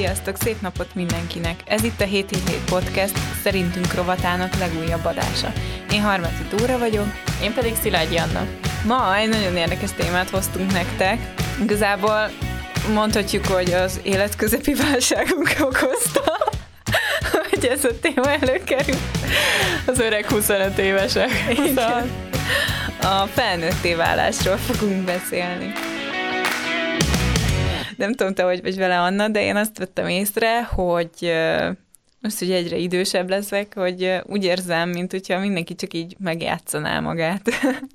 Sziasztok, szép napot mindenkinek! Ez itt a 777 Podcast, szerintünk rovatának legújabb adása. Én Harmati Dóra vagyok. Én pedig Szilágyi Anna. Ma egy nagyon érdekes témát hoztunk nektek. Igazából mondhatjuk, hogy az életközepi válságunk okozta, hogy ez a téma előkerül. Az öreg 25 évesek. Igen. A felnőtté válásról fogunk beszélni. Nem tudom, te hogy vagy vele, Anna, de én azt vettem észre, hogy most, hogy egyre idősebb leszek, hogy úgy érzem, mint hogyha mindenki csak így megjátszaná magát.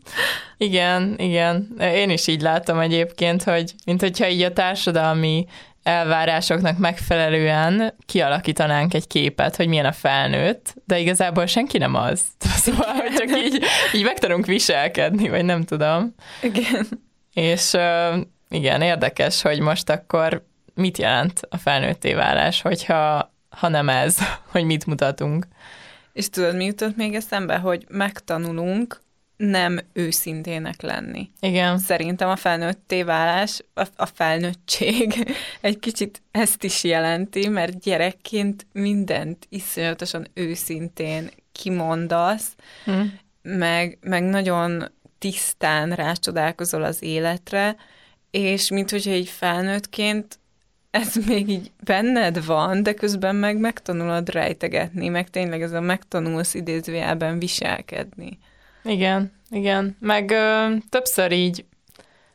Igen, igen. Én is így látom egyébként, hogy mint hogyha így a társadalmi elvárásoknak megfelelően kialakítanánk egy képet, hogy milyen a felnőtt, de igazából senki nem az. Szóval, hogy csak így, így megtanulunk viselkedni, vagy nem tudom. Igen. És igen, érdekes, hogy most akkor mit jelent a felnőtté válás, hogyha ha nem ez, hogy mit mutatunk. És tudod, mi jutott még eszembe, hogy megtanulunk nem őszintének lenni. Igen. Szerintem a felnőtté válás, a, a felnőttség egy kicsit ezt is jelenti, mert gyerekként mindent iszonyatosan őszintén kimondasz, hm. meg, meg nagyon tisztán rácsodálkozol az életre, és mint hogyha így felnőttként ez még így benned van, de közben meg megtanulod rejtegetni, meg tényleg ez a megtanulsz idézőjelben viselkedni. Igen, igen. Meg ö, többször így,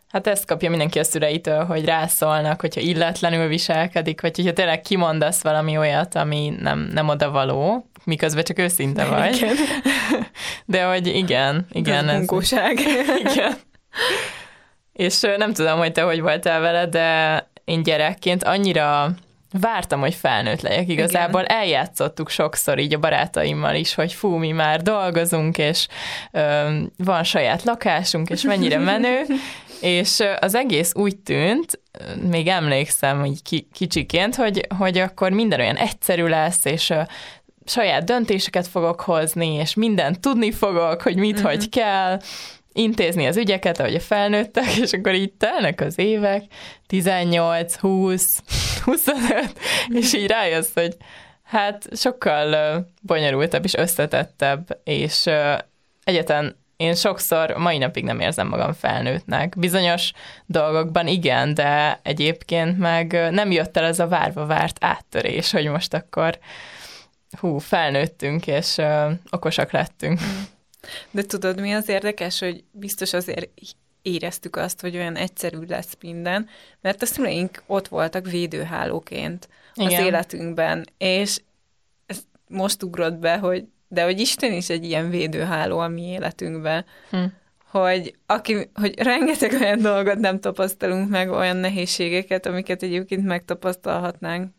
hát ezt kapja mindenki a szüleitől, hogy rászólnak, hogyha illetlenül viselkedik, vagy hogyha tényleg kimondasz valami olyat, ami nem, nem oda való, miközben csak őszinte vagy. Igen. De hogy igen, igen. Ez, ez igen. És nem tudom, hogy te hogy voltál vele, de én gyerekként annyira vártam, hogy felnőtt legyek. Igazából Igen. eljátszottuk sokszor így a barátaimmal is, hogy fú, mi már dolgozunk, és ö, van saját lakásunk, és mennyire menő, és az egész úgy tűnt, még emlékszem hogy ki, kicsiként, hogy, hogy akkor minden olyan egyszerű lesz, és saját döntéseket fogok hozni, és mindent tudni fogok, hogy mit, uh-huh. hogy kell, intézni az ügyeket, ahogy a felnőttek, és akkor így telnek az évek, 18, 20, 25, és így rájössz, hogy hát sokkal bonyolultabb és összetettebb, és egyetlen én sokszor mai napig nem érzem magam felnőttnek. Bizonyos dolgokban igen, de egyébként meg nem jött el ez a várva várt áttörés, hogy most akkor hú, felnőttünk, és okosak lettünk. De tudod, mi az érdekes, hogy biztos azért éreztük azt, hogy olyan egyszerű lesz minden, mert a szüleink ott voltak védőhálóként Igen. az életünkben, és ez most ugrott be, hogy de hogy Isten is egy ilyen védőháló a mi életünkben, hm. hogy, aki, hogy rengeteg olyan dolgot nem tapasztalunk meg, olyan nehézségeket, amiket egyébként megtapasztalhatnánk,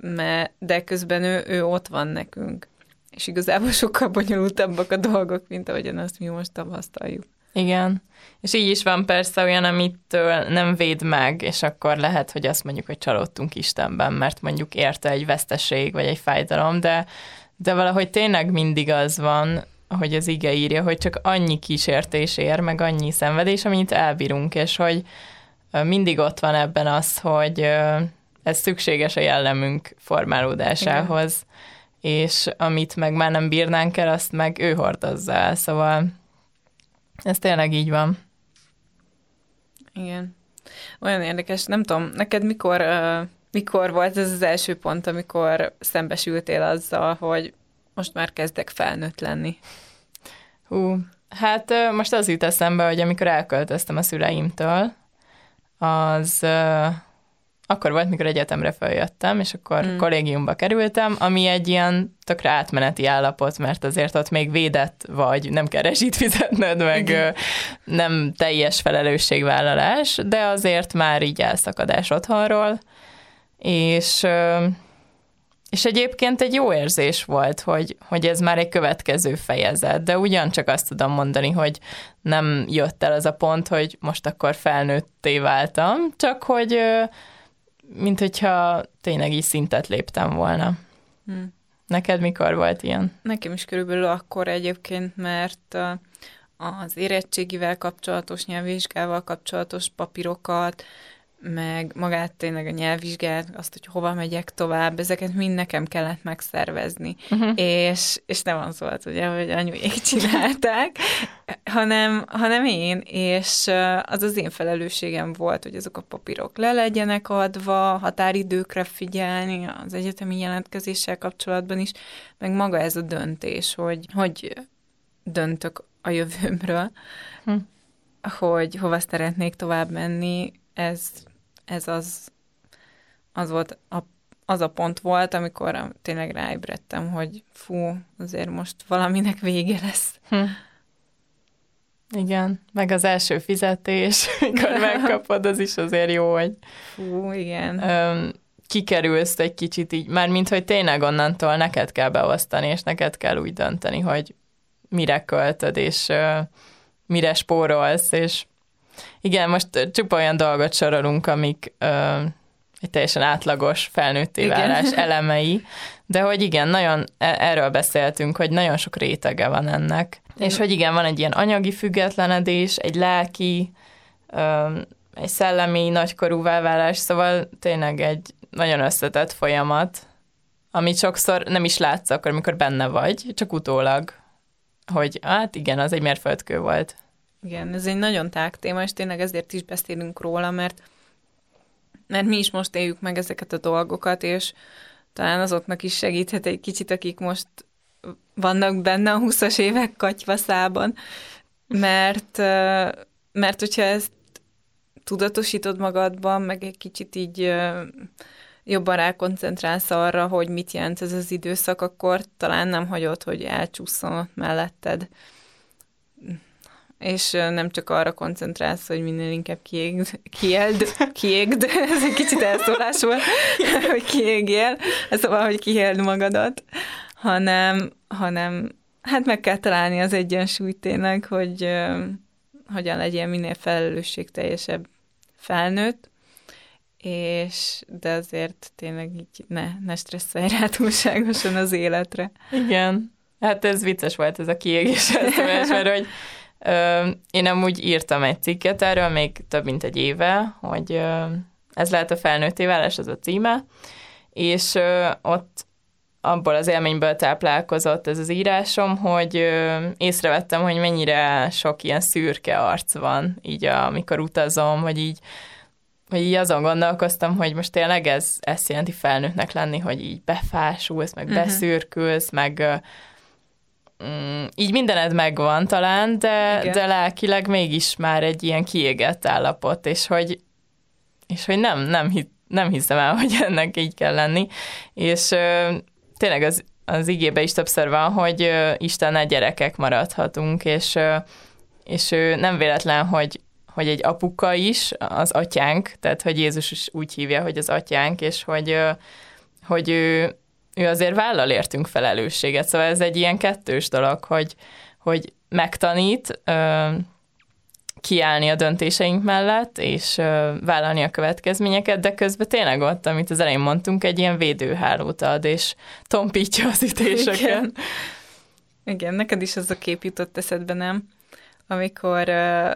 mert, de közben ő, ő ott van nekünk és igazából sokkal bonyolultabbak a dolgok, mint ahogyan azt mi most tapasztaljuk. Igen. És így is van persze olyan, amitől nem véd meg, és akkor lehet, hogy azt mondjuk, hogy csalódtunk Istenben, mert mondjuk érte egy veszteség, vagy egy fájdalom, de, de valahogy tényleg mindig az van, hogy az ige írja, hogy csak annyi kísértés ér, meg annyi szenvedés, amit elbírunk, és hogy mindig ott van ebben az, hogy ez szükséges a jellemünk formálódásához. Igen és amit meg már nem bírnánk el, azt meg ő hordozza el, szóval ez tényleg így van. Igen. Olyan érdekes, nem tudom, neked mikor, uh, mikor volt ez az első pont, amikor szembesültél azzal, hogy most már kezdek felnőtt lenni? Hú, hát uh, most az jut eszembe, hogy amikor elköltöztem a szüleimtől, az uh, akkor volt, mikor egyetemre feljöttem, és akkor mm. kollégiumba kerültem, ami egy ilyen tökre átmeneti állapot, mert azért ott még védett vagy, nem kell rezsit fizetned, meg Igen. nem teljes felelősségvállalás, de azért már így elszakadás otthonról, és és egyébként egy jó érzés volt, hogy, hogy ez már egy következő fejezet, de ugyancsak azt tudom mondani, hogy nem jött el az a pont, hogy most akkor felnőtté váltam, csak hogy mint hogyha tényleg is szintet léptem volna. Hmm. Neked mikor volt ilyen? Nekem is körülbelül akkor egyébként, mert az érettségivel kapcsolatos, nyelvvizsgával kapcsolatos papírokat meg magát tényleg a nyelvvizsgát, azt, hogy hova megyek tovább, ezeket mind nekem kellett megszervezni. Uh-huh. És, és nem az volt, ugye, hogy anyuék csinálták, hanem, hanem én, és az az én felelősségem volt, hogy azok a papírok le legyenek adva, határidőkre figyelni, az egyetemi jelentkezéssel kapcsolatban is, meg maga ez a döntés, hogy, hogy döntök a jövőmről, hm. hogy hova szeretnék tovább menni, ez, ez az, az volt a, az a pont volt, amikor tényleg ráébredtem, hogy fú, azért most valaminek vége lesz. Hm. Igen, meg az első fizetés, mikor megkapod, az is azért jó, hogy Fú, igen. Öm, kikerülsz egy kicsit így, már mint hogy tényleg onnantól neked kell beosztani, és neked kell úgy dönteni, hogy mire költöd, és ö, mire spórolsz, és igen, most csupa olyan dolgot sorolunk, amik ö, egy teljesen átlagos felnőtté válás elemei, de hogy igen, nagyon e, erről beszéltünk, hogy nagyon sok rétege van ennek, és hogy igen, van egy ilyen anyagi függetlenedés, egy lelki, ö, egy szellemi nagykorú válás, szóval tényleg egy nagyon összetett folyamat, amit sokszor nem is látsz akkor, amikor benne vagy, csak utólag, hogy hát igen, az egy mérföldkő volt. Igen, ez egy nagyon tág téma, és tényleg ezért is beszélünk róla, mert, mert mi is most éljük meg ezeket a dolgokat, és talán azoknak is segíthet egy kicsit, akik most vannak benne a 20-as évek katyvaszában, mert, mert hogyha ezt tudatosítod magadban, meg egy kicsit így jobban rákoncentrálsz arra, hogy mit jelent ez az időszak, akkor talán nem hagyod, hogy elcsúszson melletted és nem csak arra koncentrálsz, hogy minél inkább kiégd, kiégd, kiégd, ez egy kicsit elszólás volt, hogy kiégjél, szóval, hogy kiéld magadat, hanem, hanem hát meg kell találni az egyensúlyt tényleg, hogy uh, hogyan legyen minél felelősségteljesebb felnőtt, és de azért tényleg így ne, ne stresszelj rá túlságosan az életre. Igen. Hát ez vicces volt ez a kiégés, mert hogy én amúgy írtam egy cikket erről, még több mint egy éve, hogy ez lehet a felnőtté válás, az a címe, és ott abból az élményből táplálkozott ez az írásom, hogy észrevettem, hogy mennyire sok ilyen szürke arc van, így amikor utazom, vagy így, hogy így azon gondolkoztam, hogy most tényleg ez ezt jelenti felnőttnek lenni, hogy így befásulsz, meg uh-huh. beszürkülsz, meg mm, így mindened megvan talán, de, de lelkileg mégis már egy ilyen kiégett állapot, és hogy, és hogy nem, nem, hit, nem hiszem el, hogy ennek így kell lenni, és ö, tényleg az, az igébe is többször van, hogy ö, Istennel gyerekek maradhatunk, és, ö, és ö, nem véletlen, hogy hogy egy apuka is, az atyánk, tehát hogy Jézus is úgy hívja, hogy az atyánk, és hogy, hogy ő, ő azért vállal értünk felelősséget, szóval ez egy ilyen kettős dolog, hogy, hogy megtanít ö, kiállni a döntéseink mellett, és ö, vállalni a következményeket, de közben tényleg ott, amit az elején mondtunk, egy ilyen védőhálót ad, és tompítja az ütéseket. Igen. Igen, neked is az a kép jutott eszedbe, nem? Amikor ö,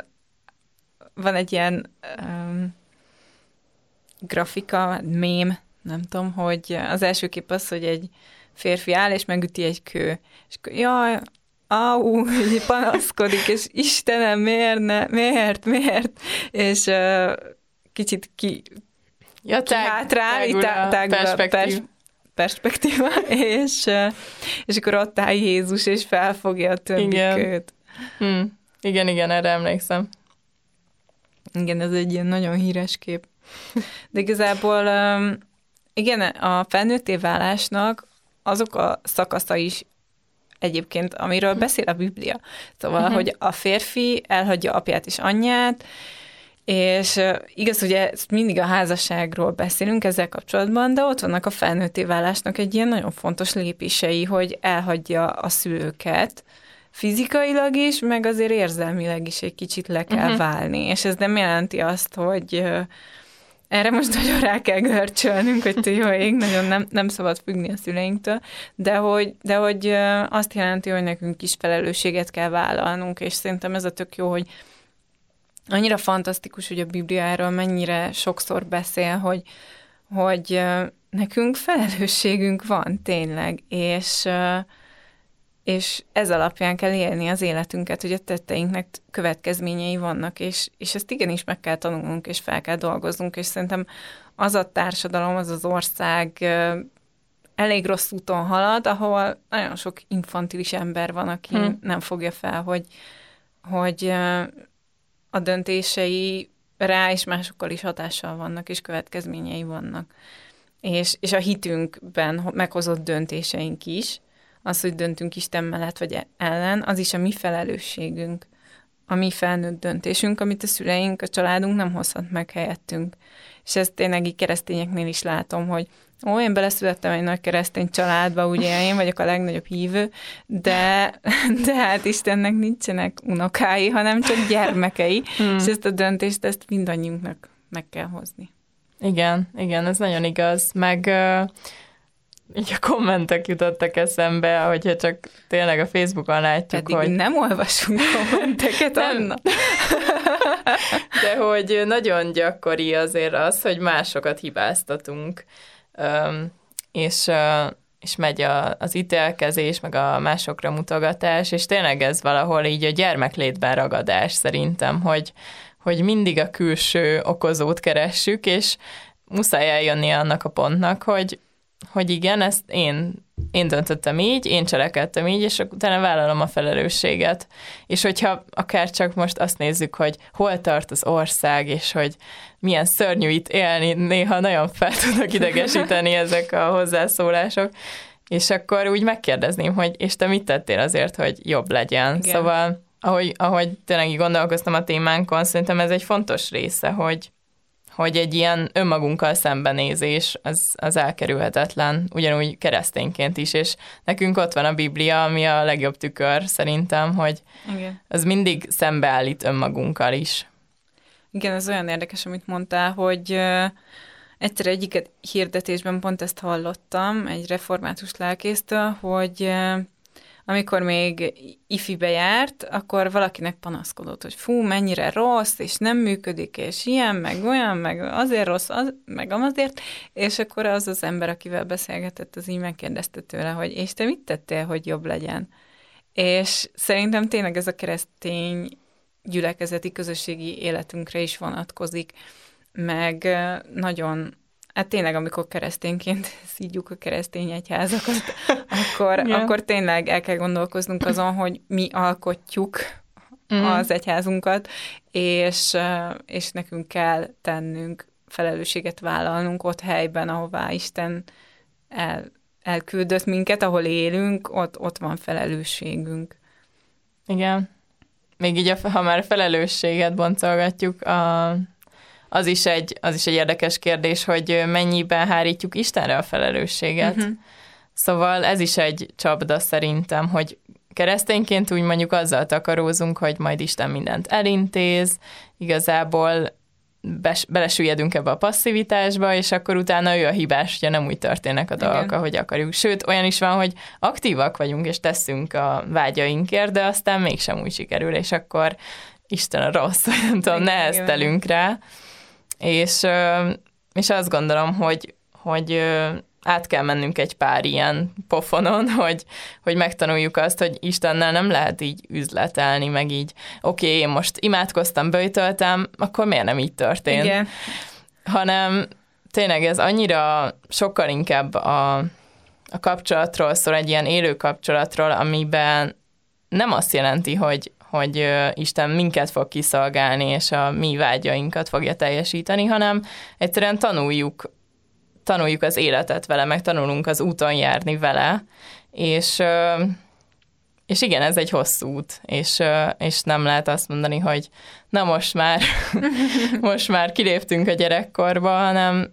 van egy ilyen ö, grafika, mém, nem tudom, hogy az első kép az, hogy egy férfi áll, és megüti egy kő. És akkor, jaj, au, így panaszkodik, és Istenem, miért, ne, miért, miért? És uh, kicsit ki, ja, ki hátrál, tág, tág, perspektív. Pers, perspektíva, és, uh, és akkor ott áll Jézus, és felfogja a többi igen. kőt. Hmm. Igen, igen, erre emlékszem. Igen, ez egy ilyen nagyon híres kép. De igazából um, igen, a felnőtté válásnak azok a szakasza is egyébként, amiről beszél a Biblia. Szóval, uh-huh. hogy a férfi elhagyja apját és anyját, és igaz, ugye mindig a házasságról beszélünk ezzel kapcsolatban, de ott vannak a felnőtté válásnak egy ilyen nagyon fontos lépései, hogy elhagyja a szülőket, fizikailag is, meg azért érzelmileg is egy kicsit le kell uh-huh. válni. És ez nem jelenti azt, hogy erre most nagyon rá kell görcsölnünk, hogy jó ég, nagyon nem, nem szabad függni a szüleinktől, de hogy, de hogy azt jelenti, hogy nekünk is felelősséget kell vállalnunk, és szerintem ez a tök jó, hogy annyira fantasztikus, hogy a Biblia erről mennyire sokszor beszél, hogy, hogy nekünk felelősségünk van tényleg, és, és ez alapján kell élni az életünket, hogy a tetteinknek következményei vannak, és, és ezt igenis meg kell tanulnunk, és fel kell dolgoznunk, és szerintem az a társadalom, az az ország elég rossz úton halad, ahol nagyon sok infantilis ember van, aki hmm. nem fogja fel, hogy, hogy a döntései rá és másokkal is hatással vannak, és következményei vannak. És, és a hitünkben meghozott döntéseink is, az, hogy döntünk Isten mellett vagy ellen, az is a mi felelősségünk, a mi felnőtt döntésünk, amit a szüleink, a családunk nem hozhat meg helyettünk. És ezt tényleg így keresztényeknél is látom, hogy Ó, én beleszülettem egy nagy keresztény családba, ugye én vagyok a legnagyobb hívő, de, de hát Istennek nincsenek unokái, hanem csak gyermekei, hmm. és ezt a döntést, ezt mindannyiunknak meg kell hozni. Igen, igen, ez nagyon igaz. Meg uh, így a kommentek jutottak eszembe, hogyha csak tényleg a Facebookon látjuk, Pedig hogy... nem olvasunk kommenteket, Anna. De hogy nagyon gyakori azért az, hogy másokat hibáztatunk és, és megy a, az ítélkezés, meg a másokra mutogatás, és tényleg ez valahol így a gyermeklétben ragadás szerintem, hogy, hogy mindig a külső okozót keressük, és muszáj eljönni annak a pontnak, hogy, hogy igen, ezt én én döntöttem így, én cselekedtem így, és utána vállalom a felelősséget. És hogyha akár csak most azt nézzük, hogy hol tart az ország, és hogy milyen szörnyű itt élni, néha nagyon fel tudnak idegesíteni ezek a hozzászólások, és akkor úgy megkérdezném, hogy és te mit tettél azért, hogy jobb legyen. Igen. Szóval, ahogy, ahogy tényleg gondolkoztam a témánkon, szerintem ez egy fontos része, hogy, hogy egy ilyen önmagunkkal szembenézés az, az elkerülhetetlen, ugyanúgy keresztényként is, és nekünk ott van a Biblia, ami a legjobb tükör szerintem, hogy Igen. az mindig szembeállít önmagunkkal is. Igen, ez olyan érdekes, amit mondtál, hogy uh, egyszer egyik hirdetésben pont ezt hallottam egy református lelkésztől, hogy uh, amikor még ifibe járt, akkor valakinek panaszkodott, hogy fú, mennyire rossz, és nem működik, és ilyen, meg olyan, meg azért rossz, az, meg azért, és akkor az az ember, akivel beszélgetett, az így megkérdezte tőle, hogy és te mit tettél, hogy jobb legyen? És szerintem tényleg ez a keresztény gyülekezeti közösségi életünkre is vonatkozik, meg nagyon Hát tényleg, amikor keresztényként szídjuk a keresztény egyházakat, akkor, yeah. akkor tényleg el kell gondolkoznunk azon, hogy mi alkotjuk mm. az egyházunkat, és, és nekünk kell tennünk, felelősséget vállalnunk ott helyben, ahová Isten el, elküldött minket, ahol élünk, ott, ott van felelősségünk. Igen. Még így, a, ha már felelősséget boncolgatjuk, a, az is, egy, az is egy érdekes kérdés, hogy mennyiben hárítjuk Istenre a felelősséget. Uh-huh. Szóval ez is egy csapda szerintem, hogy keresztényként úgy mondjuk azzal takarózunk, hogy majd Isten mindent elintéz, igazából bes, belesüllyedünk ebbe a passzivitásba, és akkor utána ő a hibás, ugye nem úgy történnek a dolgok, Igen. ahogy akarjuk. Sőt, olyan is van, hogy aktívak vagyunk, és teszünk a vágyainkért, de aztán mégsem úgy sikerül, és akkor Isten a rossz, nem tudom, neheztelünk rá. És, és azt gondolom, hogy, hogy át kell mennünk egy pár ilyen pofonon, hogy, hogy megtanuljuk azt, hogy Istennel nem lehet így üzletelni, meg így, oké, okay, én most imádkoztam, böjtöltem, akkor miért nem így történt? Igen. Hanem tényleg ez annyira sokkal inkább a, a kapcsolatról szól, egy ilyen élő kapcsolatról, amiben nem azt jelenti, hogy, hogy Isten minket fog kiszolgálni, és a mi vágyainkat fogja teljesíteni, hanem egyszerűen tanuljuk, tanuljuk az életet vele, meg tanulunk az úton járni vele, és, és igen, ez egy hosszú út, és, és nem lehet azt mondani, hogy na most már, most már kiléptünk a gyerekkorba, hanem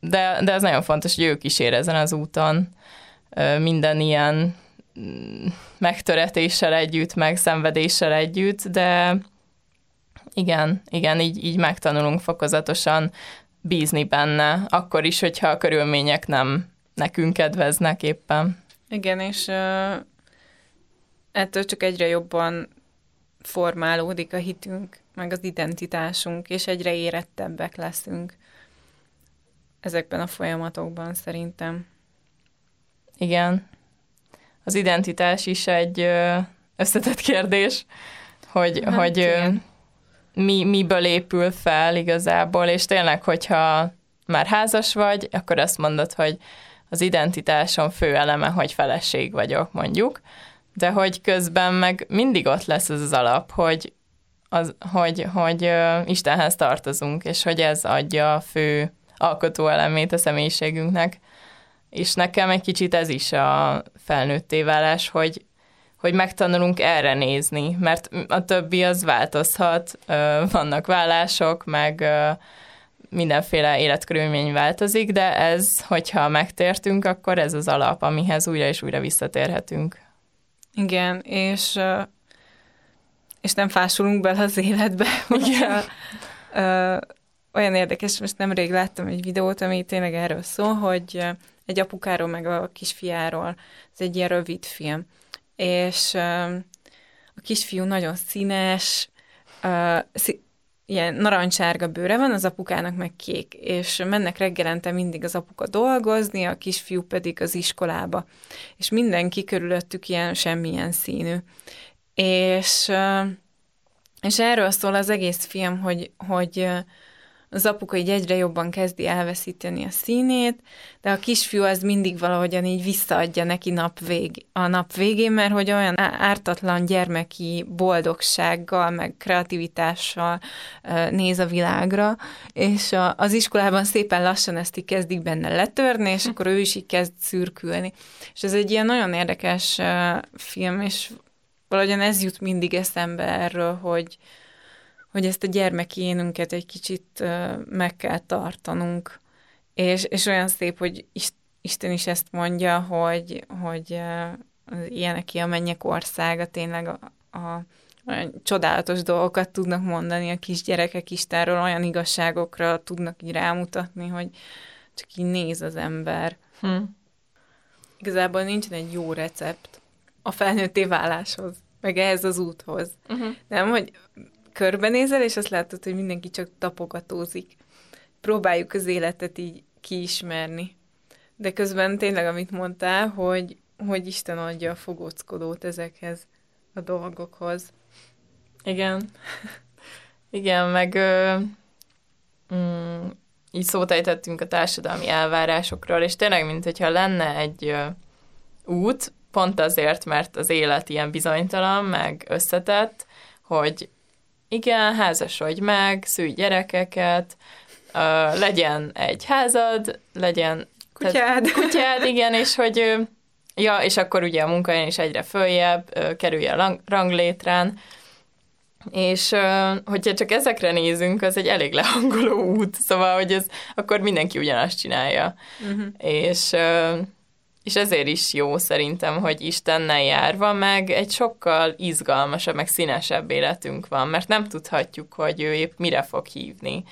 de, de ez nagyon fontos, hogy ők is érezzen az úton minden ilyen megtöretéssel együtt, meg szenvedéssel együtt, de igen, igen, így, így megtanulunk fokozatosan bízni benne, akkor is, hogyha a körülmények nem nekünk kedveznek éppen. Igen, és uh, ettől csak egyre jobban formálódik a hitünk, meg az identitásunk, és egyre érettebbek leszünk ezekben a folyamatokban szerintem. Igen. Az identitás is egy összetett kérdés, hogy, hát, hogy mi, miből épül fel igazából, és tényleg, hogyha már házas vagy, akkor azt mondod, hogy az identitásom fő eleme, hogy feleség vagyok, mondjuk, de hogy közben meg mindig ott lesz ez az alap, hogy, az, hogy, hogy uh, Istenhez tartozunk, és hogy ez adja a fő alkotó elemét a személyiségünknek. És nekem egy kicsit ez is a felnőtté válás, hogy, hogy megtanulunk erre nézni, mert a többi az változhat, vannak vállások, meg mindenféle életkörülmény változik, de ez, hogyha megtértünk, akkor ez az alap, amihez újra és újra visszatérhetünk. Igen, és, és nem fásulunk bele az életbe. Igen. olyan érdekes, most nemrég láttam egy videót, ami tényleg erről szól, hogy egy apukáról meg a kisfiáról, ez egy ilyen rövid film, és a kisfiú nagyon színes, ilyen narancsárga bőre van, az apukának meg kék, és mennek reggelente mindig az apuka dolgozni, a kisfiú pedig az iskolába, és mindenki körülöttük ilyen semmilyen színű. És, és erről szól az egész film, hogy, hogy az apuka így egyre jobban kezdi elveszíteni a színét, de a kisfiú az mindig valahogyan így visszaadja neki nap vég, a nap végén, mert hogy olyan ártatlan gyermeki boldogsággal, meg kreativitással néz a világra, és a, az iskolában szépen lassan ezt így kezdik benne letörni, és akkor ő is így kezd szürkülni. És ez egy ilyen nagyon érdekes film, és valahogyan ez jut mindig eszembe erről, hogy, hogy ezt a gyermeki énünket egy kicsit meg kell tartanunk. És, és olyan szép, hogy Isten is ezt mondja, hogy, hogy ilyenek ki a mennyek országa, tényleg a, a olyan csodálatos dolgokat tudnak mondani a kisgyerekek Istenről, olyan igazságokra tudnak így rámutatni, hogy csak így néz az ember. Hm. Igazából nincsen egy jó recept a felnőtté váláshoz, meg ehhez az úthoz. Uh-huh. Nem, hogy körbenézel, és azt látod, hogy mindenki csak tapogatózik. Próbáljuk az életet így kiismerni. De közben tényleg, amit mondtál, hogy, hogy Isten adja a fogóckodót ezekhez a dolgokhoz. Igen. Igen, meg ö, mm, így szót ejtettünk a társadalmi elvárásokról, és tényleg, mint hogyha lenne egy ö, út, pont azért, mert az élet ilyen bizonytalan, meg összetett, hogy igen, házasodj meg, szülj gyerekeket, uh, legyen egy házad, legyen kutyád. Tehát, kutyád, igen, és hogy ja, és akkor ugye a munkahelyen is egyre följebb, kerülje a ranglétrán, és hogyha csak ezekre nézünk, az egy elég lehangoló út, szóval, hogy ez, akkor mindenki ugyanazt csinálja. Uh-huh. És és ezért is jó szerintem, hogy Istennel járva, meg egy sokkal izgalmasabb, meg színesebb életünk van, mert nem tudhatjuk, hogy ő épp mire fog hívni,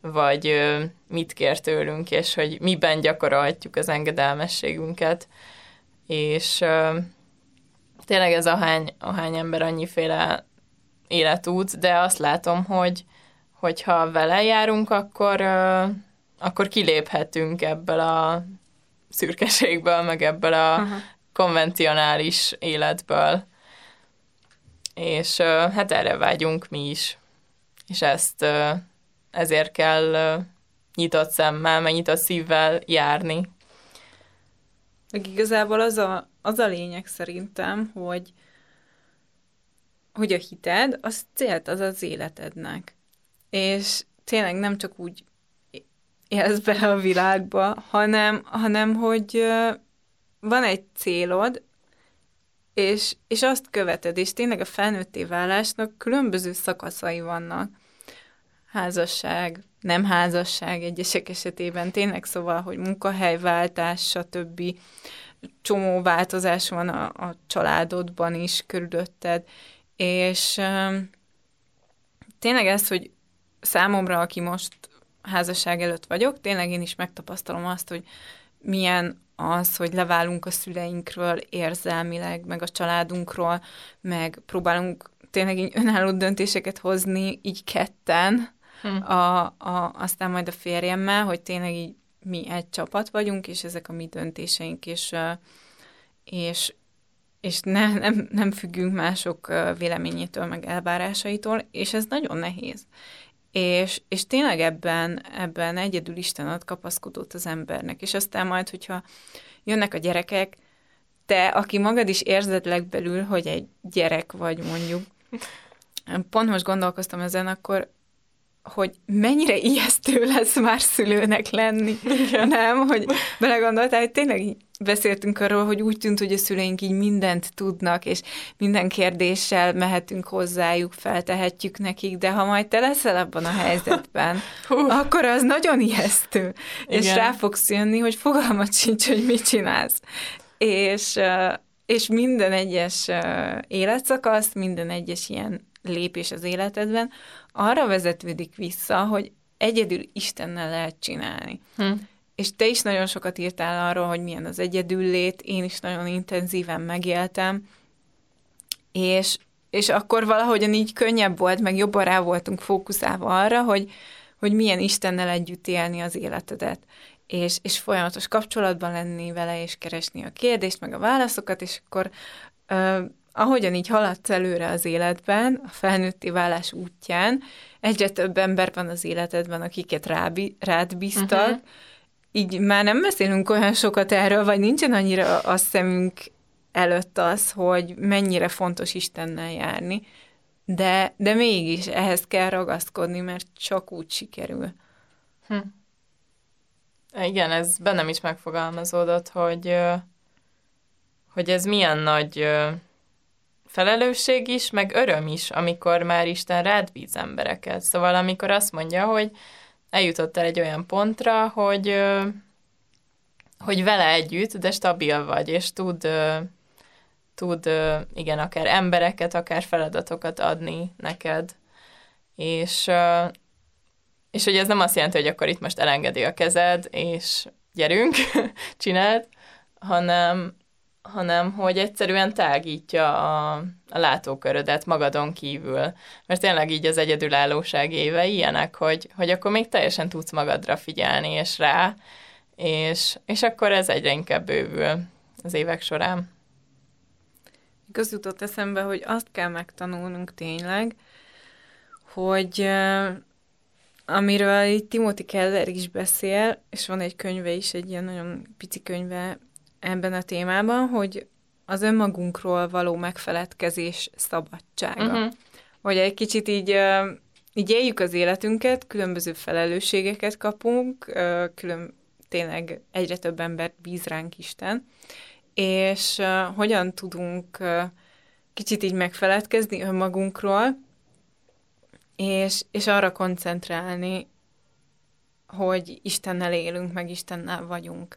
vagy mit kér tőlünk, és hogy miben gyakorolhatjuk az engedelmességünket. És tényleg ez ahány, ahány ember annyiféle életút, de azt látom, hogy hogyha vele járunk, akkor, akkor kiléphetünk ebből a szürkeségből, meg ebből a Aha. konvencionális életből. És hát erre vágyunk mi is. És ezt ezért kell nyitott szemmel, meg nyitott szívvel járni. Meg igazából az a, az a lényeg szerintem, hogy hogy a hited, az célt az az életednek. És tényleg nem csak úgy élsz bele a világba, hanem, hanem hogy van egy célod, és, és azt követed, és tényleg a felnőtté válásnak különböző szakaszai vannak. Házasság, nem házasság egyesek esetében, tényleg szóval, hogy munkahelyváltás, stb. Csomó változás van a, a családodban is körülötted, és tényleg ez, hogy számomra, aki most házasság előtt vagyok, tényleg én is megtapasztalom azt, hogy milyen az, hogy leválunk a szüleinkről érzelmileg, meg a családunkról, meg próbálunk tényleg így önálló döntéseket hozni, így ketten, hm. a, a, aztán majd a férjemmel, hogy tényleg így mi egy csapat vagyunk, és ezek a mi döntéseink, és, és, és ne, nem, nem függünk mások véleményétől, meg elvárásaitól, és ez nagyon nehéz. És, és tényleg ebben, ebben egyedül Isten ad kapaszkodót az embernek, és aztán majd, hogyha jönnek a gyerekek, te, aki magad is érzed legbelül, hogy egy gyerek vagy mondjuk, pont most gondolkoztam ezen, akkor hogy mennyire ijesztő lesz már szülőnek lenni. Igen. Nem, hogy belegondoltál, hogy tényleg beszéltünk arról, hogy úgy tűnt, hogy a szüleink így mindent tudnak, és minden kérdéssel mehetünk hozzájuk, feltehetjük nekik, de ha majd te leszel abban a helyzetben, akkor az nagyon ijesztő. Igen. És rá fogsz jönni, hogy fogalmat sincs, hogy mit csinálsz. És, és minden egyes életszakasz, minden egyes ilyen lépés az életedben arra vezetődik vissza, hogy egyedül Istennel lehet csinálni. Hm. És te is nagyon sokat írtál arról, hogy milyen az egyedüllét, én is nagyon intenzíven megéltem, és, és akkor valahogyan így könnyebb volt, meg jobban rá voltunk fókuszálva arra, hogy, hogy milyen Istennel együtt élni az életedet, és, és folyamatos kapcsolatban lenni vele, és keresni a kérdést, meg a válaszokat, és akkor ö, ahogyan így haladsz előre az életben, a felnőtti válás útján, egyre több ember van az életedben, akiket rábi, rád bíztak, uh-huh. így már nem beszélünk olyan sokat erről, vagy nincsen annyira a szemünk előtt az, hogy mennyire fontos Istennel járni, de, de mégis ehhez kell ragaszkodni, mert csak úgy sikerül. Hm. Igen, ez bennem is megfogalmazódott, hogy, hogy ez milyen nagy felelősség is, meg öröm is, amikor már Isten rád bíz embereket. Szóval amikor azt mondja, hogy eljutottál egy olyan pontra, hogy, hogy vele együtt, de stabil vagy, és tud, tud igen, akár embereket, akár feladatokat adni neked. És, és hogy ez nem azt jelenti, hogy akkor itt most elengedi a kezed, és gyerünk, csináld, hanem, hanem hogy egyszerűen tágítja a, a látókörödet magadon kívül. Mert tényleg így az egyedülállóság éve ilyenek, hogy, hogy akkor még teljesen tudsz magadra figyelni és rá, és, és akkor ez egyre inkább bővül az évek során. Igaz jutott eszembe, hogy azt kell megtanulnunk tényleg, hogy amiről itt Timothy Keller is beszél, és van egy könyve is, egy ilyen nagyon pici könyve ebben a témában, hogy az önmagunkról való megfeledkezés szabadsága. Uh-huh. Hogy egy kicsit így, így éljük az életünket, különböző felelősségeket kapunk, külön, tényleg egyre több ember bíz ránk Isten, és hogyan tudunk kicsit így megfeledkezni önmagunkról, és, és arra koncentrálni, hogy Istennel élünk, meg Istennel vagyunk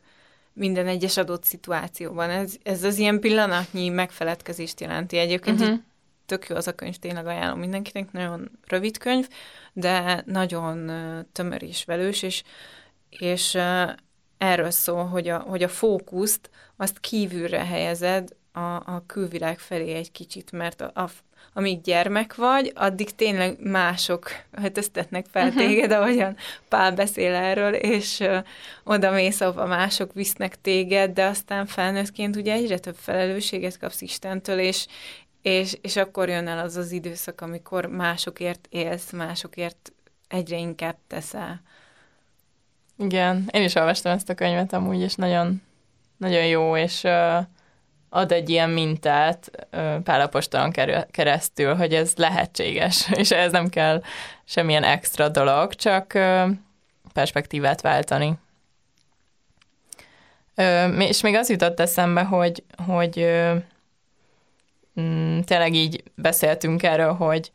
minden egyes adott szituációban. Ez, ez az ilyen pillanatnyi megfeledkezést jelenti. Egyébként uh-huh. tök jó az a könyv, tényleg ajánlom mindenkinek, nagyon rövid könyv, de nagyon tömör és velős, és, és erről szól, hogy a, hogy a fókuszt azt kívülre helyezed a, a külvilág felé egy kicsit, mert a, a, amíg gyermek vagy, addig tényleg mások öltöztetnek fel uh-huh. téged, ahogyan Pál beszél erről, és uh, oda mész, ahova mások visznek téged, de aztán felnőttként ugye egyre több felelősséget kapsz Istentől, és, és, és akkor jön el az az időszak, amikor másokért élsz, másokért egyre inkább teszel. Igen, én is olvastam ezt a könyvet amúgy, és nagyon, nagyon jó, és uh, ad egy ilyen mintát Pálapostalon keresztül, hogy ez lehetséges, és ez nem kell semmilyen extra dolog, csak perspektívát váltani. És még az jutott eszembe, hogy, hogy mm, tényleg így beszéltünk erről, hogy,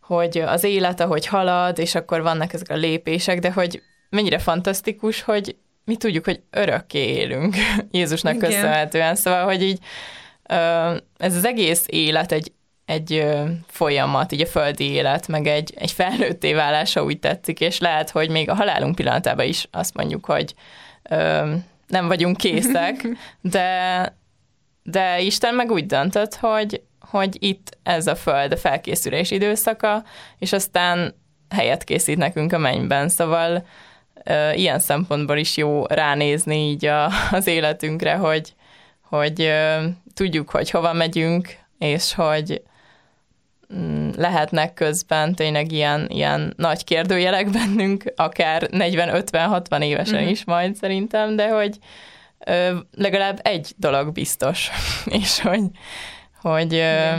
hogy az élet, ahogy halad, és akkor vannak ezek a lépések, de hogy mennyire fantasztikus, hogy mi tudjuk, hogy örökké élünk Jézusnak Igen. köszönhetően, szóval, hogy így ez az egész élet egy, egy folyamat, így a földi élet, meg egy, egy felnőtté válása úgy tetszik, és lehet, hogy még a halálunk pillanatában is azt mondjuk, hogy nem vagyunk készek, de, de Isten meg úgy döntött, hogy, hogy itt ez a föld a felkészülés időszaka, és aztán helyet készít nekünk a mennyben, szóval ilyen szempontból is jó ránézni így a, az életünkre, hogy, hogy tudjuk, hogy hova megyünk, és hogy mm, lehetnek közben tényleg ilyen, ilyen nagy kérdőjelek bennünk, akár 40-50-60 évesen uh-huh. is majd szerintem, de hogy ö, legalább egy dolog biztos, és hogy, hogy, ö,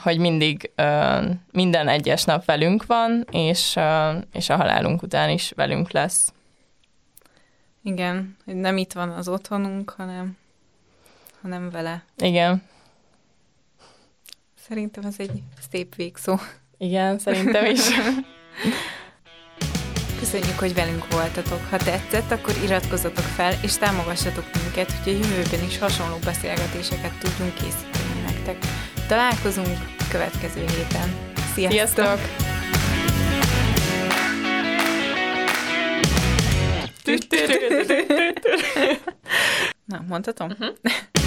hogy mindig ö, minden egyes nap velünk van, és, ö, és a halálunk után is velünk lesz. Igen, hogy nem itt van az otthonunk, hanem, hanem vele. Igen. Szerintem ez egy szép végszó. Igen, szerintem is. Köszönjük, hogy velünk voltatok. Ha tetszett, akkor iratkozzatok fel, és támogassatok minket, hogy a jövőben is hasonló beszélgetéseket tudjunk készíteni nektek. Találkozunk következő héten. Sziasztok! Sziasztok! Na, mondhatom? Uh-huh.